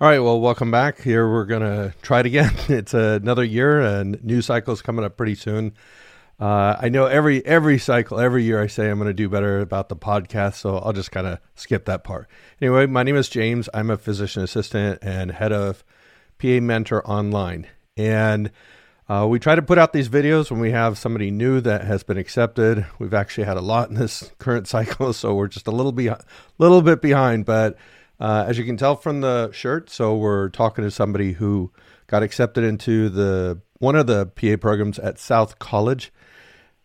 All right, well, welcome back. Here we're going to try it again. It's another year, and new cycle's coming up pretty soon. Uh, I know every every cycle, every year, I say I'm going to do better about the podcast, so I'll just kind of skip that part. Anyway, my name is James. I'm a physician assistant and head of PA Mentor Online, and uh, we try to put out these videos when we have somebody new that has been accepted. We've actually had a lot in this current cycle, so we're just a little be little bit behind, but uh, as you can tell from the shirt, so we're talking to somebody who got accepted into the one of the PA programs at South College.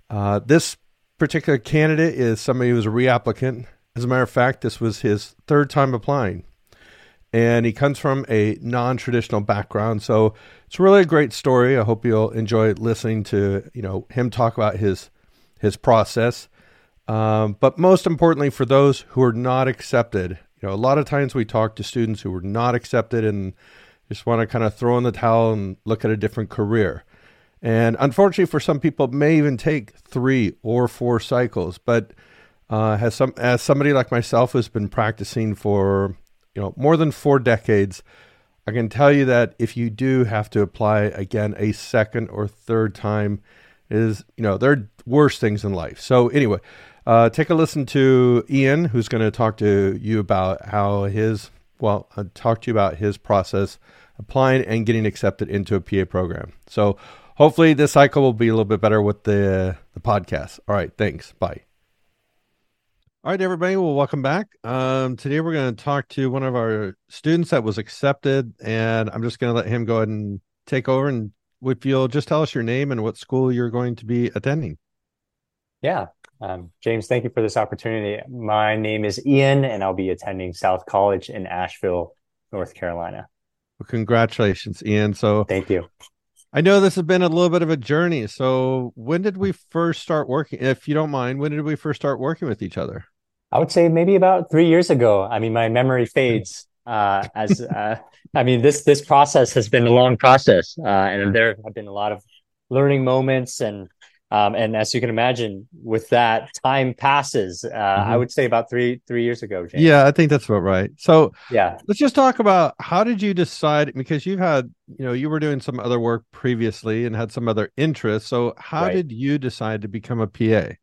Uh, this particular candidate is somebody who was a reapplicant. As a matter of fact, this was his third time applying, and he comes from a non-traditional background. So it's really a great story. I hope you'll enjoy listening to you know him talk about his his process. Um, but most importantly, for those who are not accepted you know, a lot of times we talk to students who were not accepted and just want to kind of throw in the towel and look at a different career. And unfortunately, for some people, it may even take three or four cycles. But uh, as some as somebody like myself who's been practicing for you know more than four decades, I can tell you that if you do have to apply again a second or third time, is you know there are worse things in life. So anyway, uh, take a listen to Ian, who's going to talk to you about how his, well, uh, talk to you about his process applying and getting accepted into a PA program. So hopefully this cycle will be a little bit better with the, the podcast. All right. Thanks. Bye. All right, everybody. Well, welcome back. Um, today we're going to talk to one of our students that was accepted, and I'm just going to let him go ahead and take over. And if you'll just tell us your name and what school you're going to be attending. Yeah. Um, James, thank you for this opportunity. My name is Ian, and I'll be attending South College in Asheville, North Carolina. Well, congratulations, Ian. So, thank you. I know this has been a little bit of a journey. So, when did we first start working? If you don't mind, when did we first start working with each other? I would say maybe about three years ago. I mean, my memory fades. Uh, as uh, I mean, this this process has been a long process, uh, and there have been a lot of learning moments and um, and as you can imagine, with that, time passes. Uh, mm-hmm. I would say about three three years ago. James. Yeah, I think that's about right. So yeah, let's just talk about how did you decide? Because you've had, you know, you were doing some other work previously and had some other interests. So how right. did you decide to become a PA?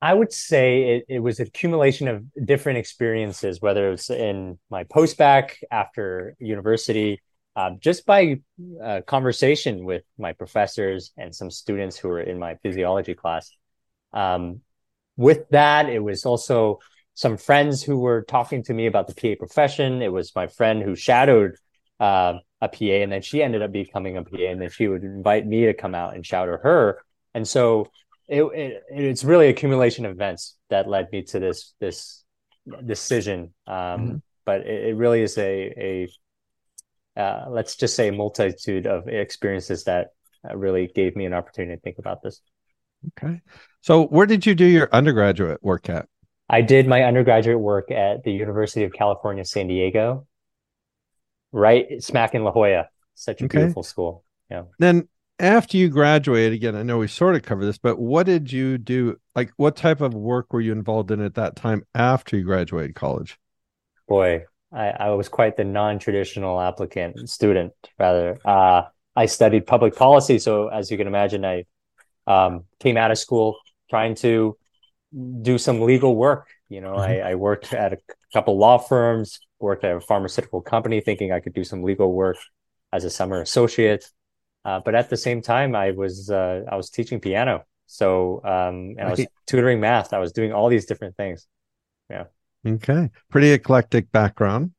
I would say it, it was accumulation of different experiences, whether it was in my post bac after university, um, just by uh, conversation with my professors and some students who were in my physiology class. Um, with that, it was also some friends who were talking to me about the PA profession. It was my friend who shadowed uh, a PA, and then she ended up becoming a PA, and then she would invite me to come out and shadow her. And so it, it, it's really accumulation of events that led me to this this decision. Um, mm-hmm. But it, it, really is a a uh, let's just say multitude of experiences that uh, really gave me an opportunity to think about this. Okay. So where did you do your undergraduate work at? I did my undergraduate work at the University of California, San Diego, right smack in La Jolla. Such a okay. beautiful school. Yeah. Then after you graduated, again, I know we sort of covered this, but what did you do? Like, what type of work were you involved in at that time after you graduated college? Boy, I, I was quite the non-traditional applicant student rather. Uh, I studied public policy, so as you can imagine, I um, came out of school trying to do some legal work. You know, mm-hmm. I, I, worked at a couple law firms, worked at a pharmaceutical company, thinking I could do some legal work as a summer associate. Uh, but at the same time, I was uh, I was teaching piano, so um, and I was tutoring math. I was doing all these different things. Yeah. Okay. Pretty eclectic background.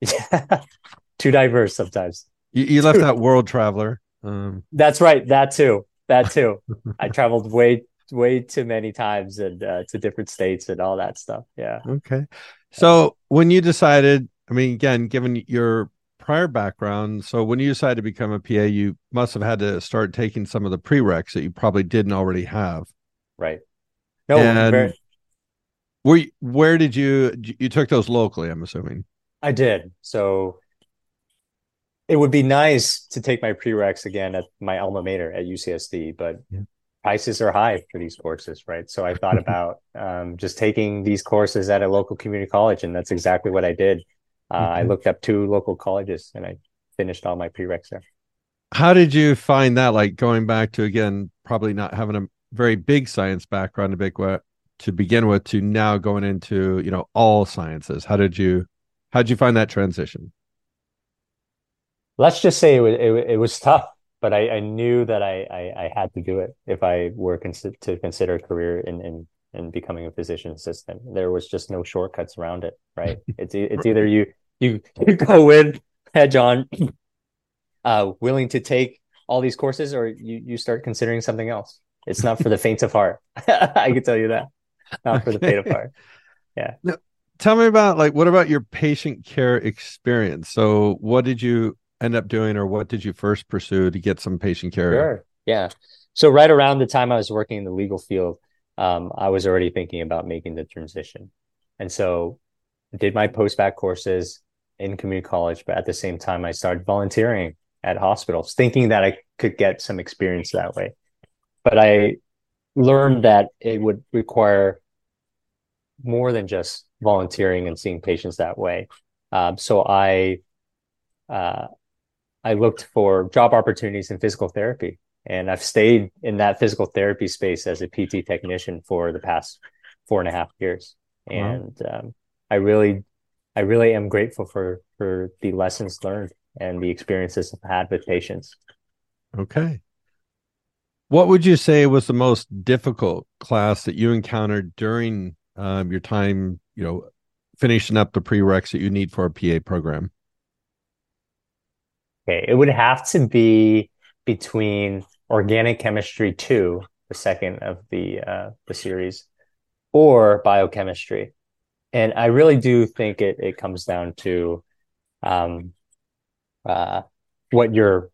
Yeah. Too diverse sometimes. You, you left out world traveler. Um. That's right. That too. That too. I traveled way, way too many times and uh, to different states and all that stuff. Yeah. Okay. So when you decided, I mean, again, given your prior background, so when you decided to become a PA, you must have had to start taking some of the prereqs that you probably didn't already have. Right. No, and, very, where where did you you took those locally? I'm assuming. I did. So it would be nice to take my prereqs again at my alma mater at UCSD, but yeah. prices are high for these courses, right? So I thought about um, just taking these courses at a local community college, and that's exactly what I did. Uh, mm-hmm. I looked up two local colleges and I finished all my prereqs there. How did you find that? Like going back to again, probably not having a very big science background to big to begin with, to now going into you know all sciences. How did you how did you find that transition? Let's just say it was it, it was tough, but I, I knew that I, I, I had to do it if I were cons- to consider a career in, in in becoming a physician assistant. There was just no shortcuts around it, right? it's it's either you you you go in hedge on uh, willing to take all these courses, or you you start considering something else. It's not for the faint of heart. I can tell you that. Not for the of heart. Yeah. Now, tell me about like what about your patient care experience? So, what did you end up doing, or what did you first pursue to get some patient care? Sure. Yeah. So, right around the time I was working in the legal field, um, I was already thinking about making the transition, and so I did my post bac courses in community college, but at the same time, I started volunteering at hospitals, thinking that I could get some experience that way. But I learned that it would require more than just volunteering and seeing patients that way. Um, so I uh, I looked for job opportunities in physical therapy, and I've stayed in that physical therapy space as a PT technician for the past four and a half years. Wow. And um, I really, I really am grateful for for the lessons learned and the experiences I've had with patients. Okay. What would you say was the most difficult class that you encountered during um, your time, you know, finishing up the prereqs that you need for a PA program? Okay, it would have to be between organic chemistry two, the second of the uh, the series, or biochemistry, and I really do think it it comes down to um, uh, what your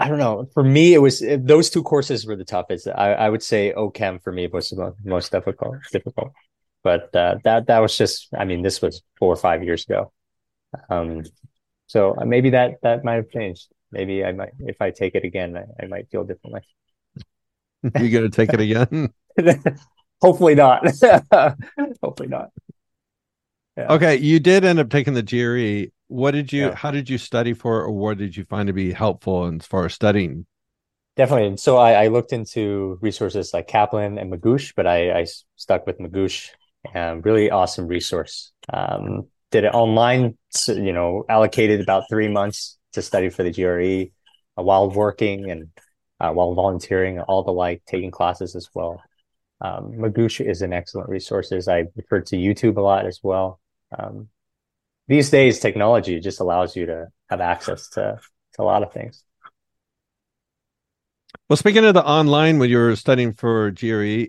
I don't know. For me, it was those two courses were the toughest. I, I would say OChem for me was the most difficult. Difficult, but uh, that that was just. I mean, this was four or five years ago. Um, so uh, maybe that that might have changed. Maybe I might, if I take it again, I, I might feel differently. you gonna take it again? Hopefully not. Hopefully not. Yeah. Okay, you did end up taking the GRE. What did you? Yeah. How did you study for, or what did you find to be helpful as far as studying? Definitely. So I, I looked into resources like Kaplan and Magoosh, but I, I stuck with Magoosh. Um, really awesome resource. Um, did it online. You know, allocated about three months to study for the GRE uh, while working and uh, while volunteering, all the like, taking classes as well. Um, Magoosh is an excellent resource. I refer to YouTube a lot as well. Um, these days, technology just allows you to have access to, to a lot of things. Well, speaking of the online, when you were studying for GRE,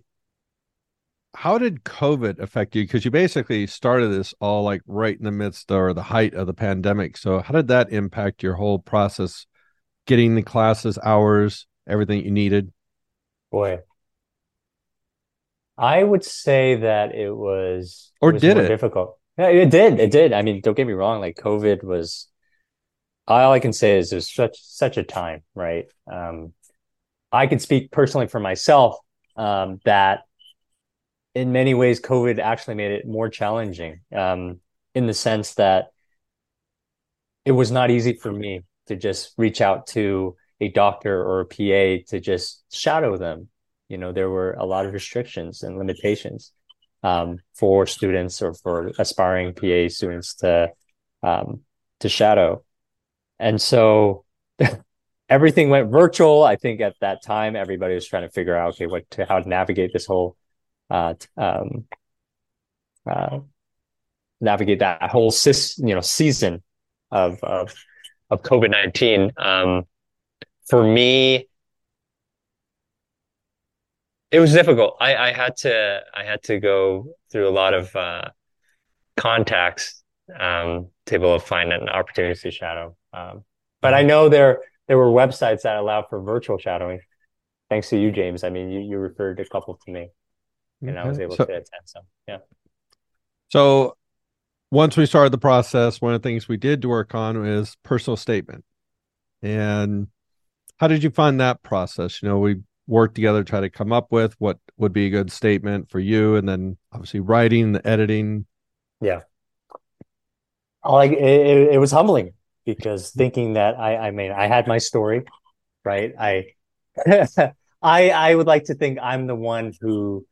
how did COVID affect you? Because you basically started this all like right in the midst or the height of the pandemic. So, how did that impact your whole process, getting the classes, hours, everything you needed? Boy, I would say that it was or it was did it difficult. Yeah, it did. It did. I mean, don't get me wrong. Like COVID was. All I can say is there's such such a time, right? Um, I can speak personally for myself um, that in many ways, COVID actually made it more challenging um, in the sense that it was not easy for me to just reach out to a doctor or a PA to just shadow them you know there were a lot of restrictions and limitations um, for students or for aspiring PA students to um, to shadow, and so everything went virtual. I think at that time everybody was trying to figure out okay what to how to navigate this whole uh, um, uh, navigate that whole sis, you know season of of of COVID nineteen. Um, for me, it was difficult. I, I had to I had to go through a lot of uh, contacts um, to be able to find an opportunity to shadow. Um, but I know there there were websites that allowed for virtual shadowing. Thanks to you, James. I mean, you, you referred a couple to me, and okay. I was able so, to attend some. Yeah. So once we started the process, one of the things we did to work on is personal statement. And how did you find that process? You know, we work together, try to come up with what would be a good statement for you, and then obviously writing, the editing. Yeah. like it, it was humbling because thinking that I, I mean, I had my story, right? I, I, I would like to think I'm the one who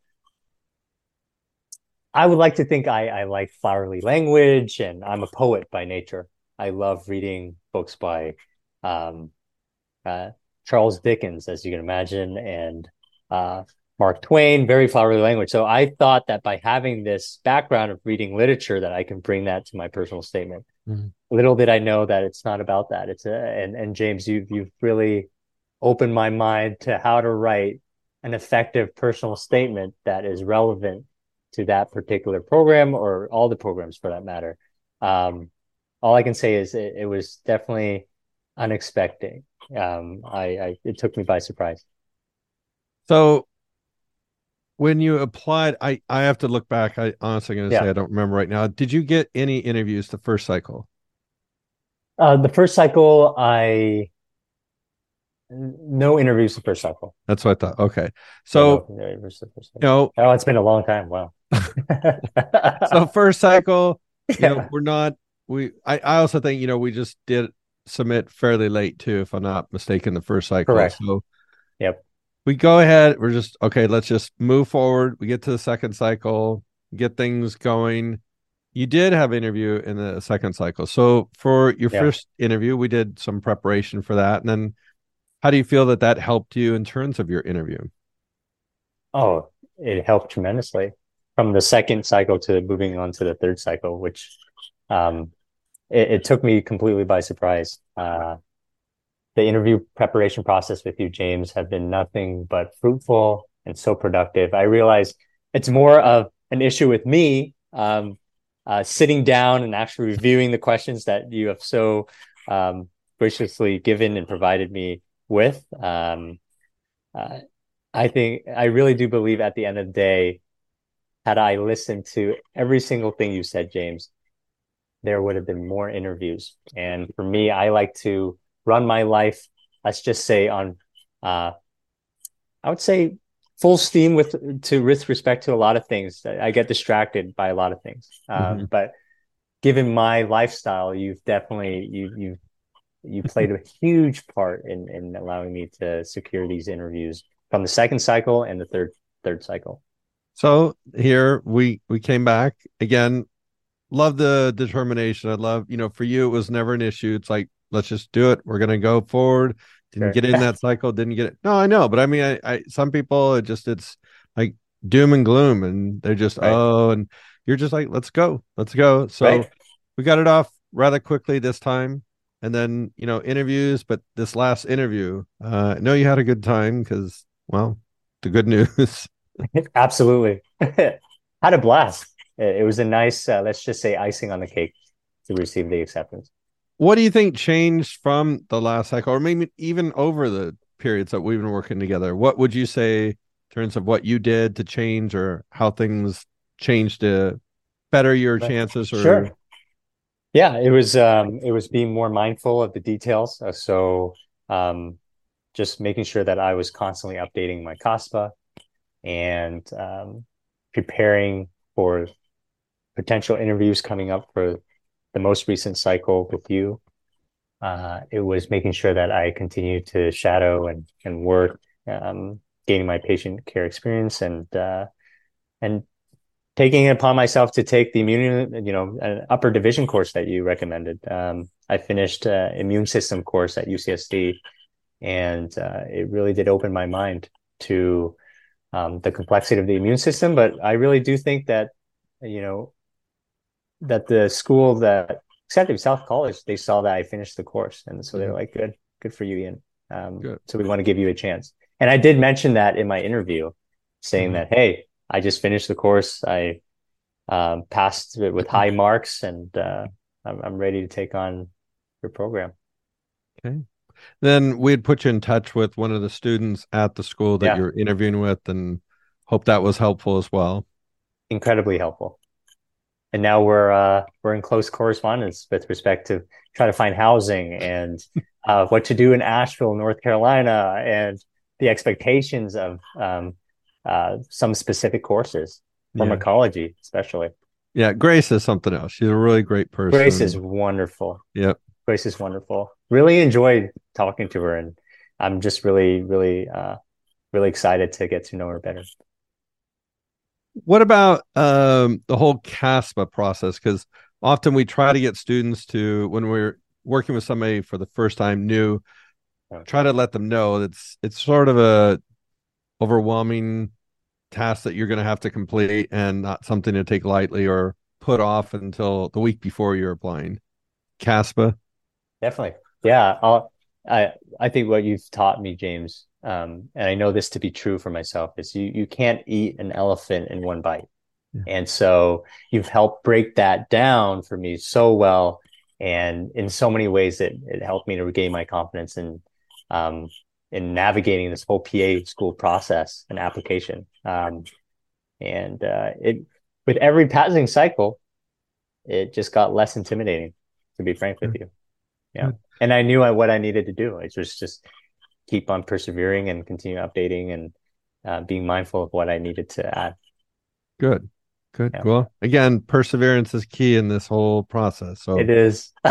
I would like to think I, I like flowery language and I'm a poet by nature. I love reading books by um, uh, Charles Dickens, as you can imagine, and uh, Mark Twain, very flowery language. So I thought that by having this background of reading literature, that I can bring that to my personal statement. Mm-hmm. Little did I know that it's not about that. It's a, and and James, you you've really opened my mind to how to write an effective personal statement that is relevant to that particular program or all the programs for that matter. Um, all I can say is it, it was definitely unexpected. Um, I, I, it took me by surprise. So when you applied, I, I have to look back. I honestly going to yeah. say I don't remember right now. Did you get any interviews the first cycle? Uh, the first cycle, I no interviews the first cycle. That's what I thought. Okay, so no, no you know, oh, it's been a long time. Wow. so first cycle, you yeah. know, we're not. We I, I also think you know we just did submit fairly late too, if I'm not mistaken, the first cycle. Correct. So, yep. We go ahead. We're just okay. Let's just move forward. We get to the second cycle, get things going. You did have interview in the second cycle. So for your yep. first interview, we did some preparation for that, and then how do you feel that that helped you in terms of your interview? Oh, it helped tremendously from the second cycle to moving on to the third cycle, which um, it, it took me completely by surprise. Uh, the interview preparation process with you, James, have been nothing but fruitful and so productive. I realize it's more of an issue with me um, uh, sitting down and actually reviewing the questions that you have so um, graciously given and provided me with. Um, uh, I think I really do believe at the end of the day, had I listened to every single thing you said, James, there would have been more interviews. And for me, I like to run my life, let's just say on, uh, I would say full steam with to with respect to a lot of things. I get distracted by a lot of things. Um, mm-hmm. But given my lifestyle, you've definitely you you you played a huge part in in allowing me to secure these interviews from the second cycle and the third third cycle. So here we we came back again love the determination. I love, you know, for you, it was never an issue. It's like, let's just do it. We're going to go forward. Didn't sure. get in that cycle. Didn't get it. No, I know. But I mean, I, I some people, it just, it's like doom and gloom and they're just, right. oh, and you're just like, let's go, let's go. So right. we got it off rather quickly this time. And then, you know, interviews, but this last interview, uh, I know you had a good time because, well, the good news. Absolutely. had a blast it was a nice, uh, let's just say, icing on the cake to receive the acceptance. What do you think changed from the last cycle, or maybe even over the periods that we've been working together? What would you say in terms of what you did to change, or how things changed to better your chances? Or sure. Yeah, it was um, it was being more mindful of the details. Uh, so um, just making sure that I was constantly updating my CASPA and um, preparing for potential interviews coming up for the most recent cycle with you. Uh, it was making sure that I continued to shadow and and work, um, gaining my patient care experience, and uh, and taking it upon myself to take the immune, you know, an upper division course that you recommended. Um, I finished uh, immune system course at UCSD, and uh, it really did open my mind to um, the complexity of the immune system. But I really do think that you know that the school that accepted South College, they saw that I finished the course, and so they're mm-hmm. like, "Good, good for you, Ian." Um, good. So we want to give you a chance. And I did mention that in my interview, saying mm-hmm. that, "Hey, I just finished the course. I um, passed it with high marks, and uh, I'm, I'm ready to take on your program." Okay. Then we'd put you in touch with one of the students at the school that yeah. you're interviewing with, and hope that was helpful as well. Incredibly helpful and now we're uh, we're in close correspondence with respect to try to find housing and uh, what to do in Asheville, North Carolina, and the expectations of um, uh, some specific courses, pharmacology, yeah. especially. Yeah, Grace is something else. She's a really great person. Grace is wonderful. Yep. Grace is wonderful. Really enjoyed talking to her, and I'm just really, really, uh, really excited to get to know her better. What about um, the whole CASPA process? Because often we try to get students to when we're working with somebody for the first time new, try to let them know it's it's sort of a overwhelming task that you're going to have to complete and not something to take lightly or put off until the week before you're applying. CASPA. Definitely. Yeah. I'll, I, I think what you've taught me, James, um, and I know this to be true for myself is you, you can't eat an elephant in one bite. Yeah. And so you've helped break that down for me so well. And in so many ways it, it helped me to regain my confidence and, um, in navigating this whole PA school process and application. Um, and uh, it with every passing cycle, it just got less intimidating. To be frank with you, yeah. And I knew I, what I needed to do. It was just keep on persevering and continue updating and uh, being mindful of what I needed to add. Good. Good. Yeah. Well, again, perseverance is key in this whole process. So it is.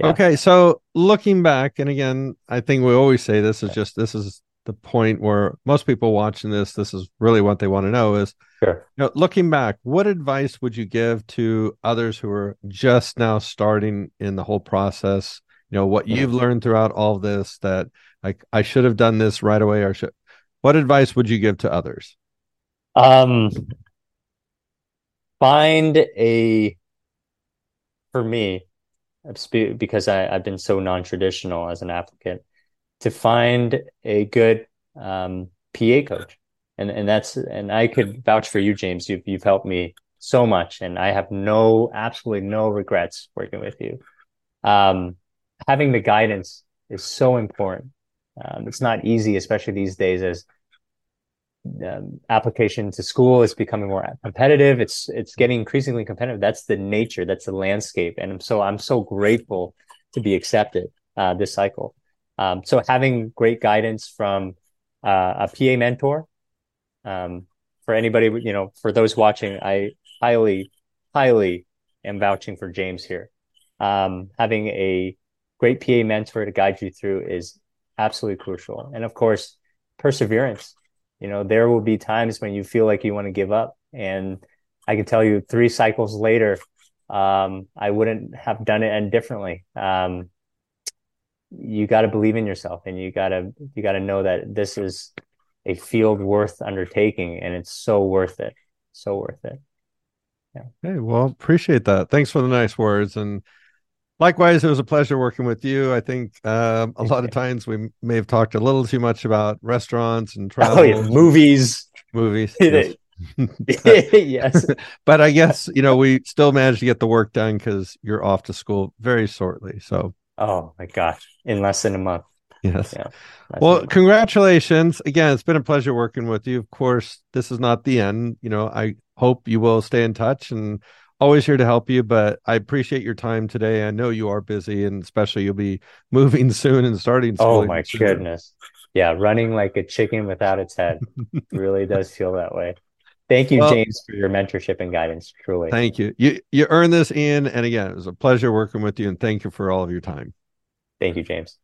Yeah. Okay, so looking back, and again, I think we always say this is just this is the point where most people watching this, this is really what they want to know is sure. you know, looking back, what advice would you give to others who are just now starting in the whole process? You know, what you've learned throughout all this that like I should have done this right away or should what advice would you give to others? Um find a for me because I, I've been so non-traditional as an applicant to find a good um, PA coach. And and that's and I could vouch for you, James. You've you've helped me so much, and I have no absolutely no regrets working with you. Um, having the guidance is so important. Um, it's not easy, especially these days, as um, application to school is becoming more competitive. It's it's getting increasingly competitive. That's the nature. That's the landscape. And so I'm so grateful to be accepted uh, this cycle. Um, so having great guidance from uh, a PA mentor. Um, for anybody, you know, for those watching, I highly, highly am vouching for James here. Um, having a great PA mentor to guide you through is absolutely crucial. And of course, perseverance. You know there will be times when you feel like you want to give up. And i can tell you three cycles later um, i wouldn't have done it any differently. Um, you got to believe in yourself and you got to you got to know that this is a field worth undertaking and it's so worth it so worth it. Yeah. Hey well appreciate that. Thanks for the nice words and Likewise, it was a pleasure working with you. I think um, a lot of times we may have talked a little too much about restaurants and travel, oh, yeah. movies, movies. yes. yes. but I guess you know we still managed to get the work done because you're off to school very shortly. So, oh my gosh, in less than a month. Yes. Yeah, well, congratulations again. It's been a pleasure working with you. Of course, this is not the end. You know, I hope you will stay in touch and always here to help you, but I appreciate your time today. I know you are busy and especially you'll be moving soon and starting. Oh my soon. goodness. Yeah. Running like a chicken without its head really does feel that way. Thank you, well, James, for your mentorship and guidance. Truly. Thank you. You you earned this, Ian. And again, it was a pleasure working with you and thank you for all of your time. Thank you, James.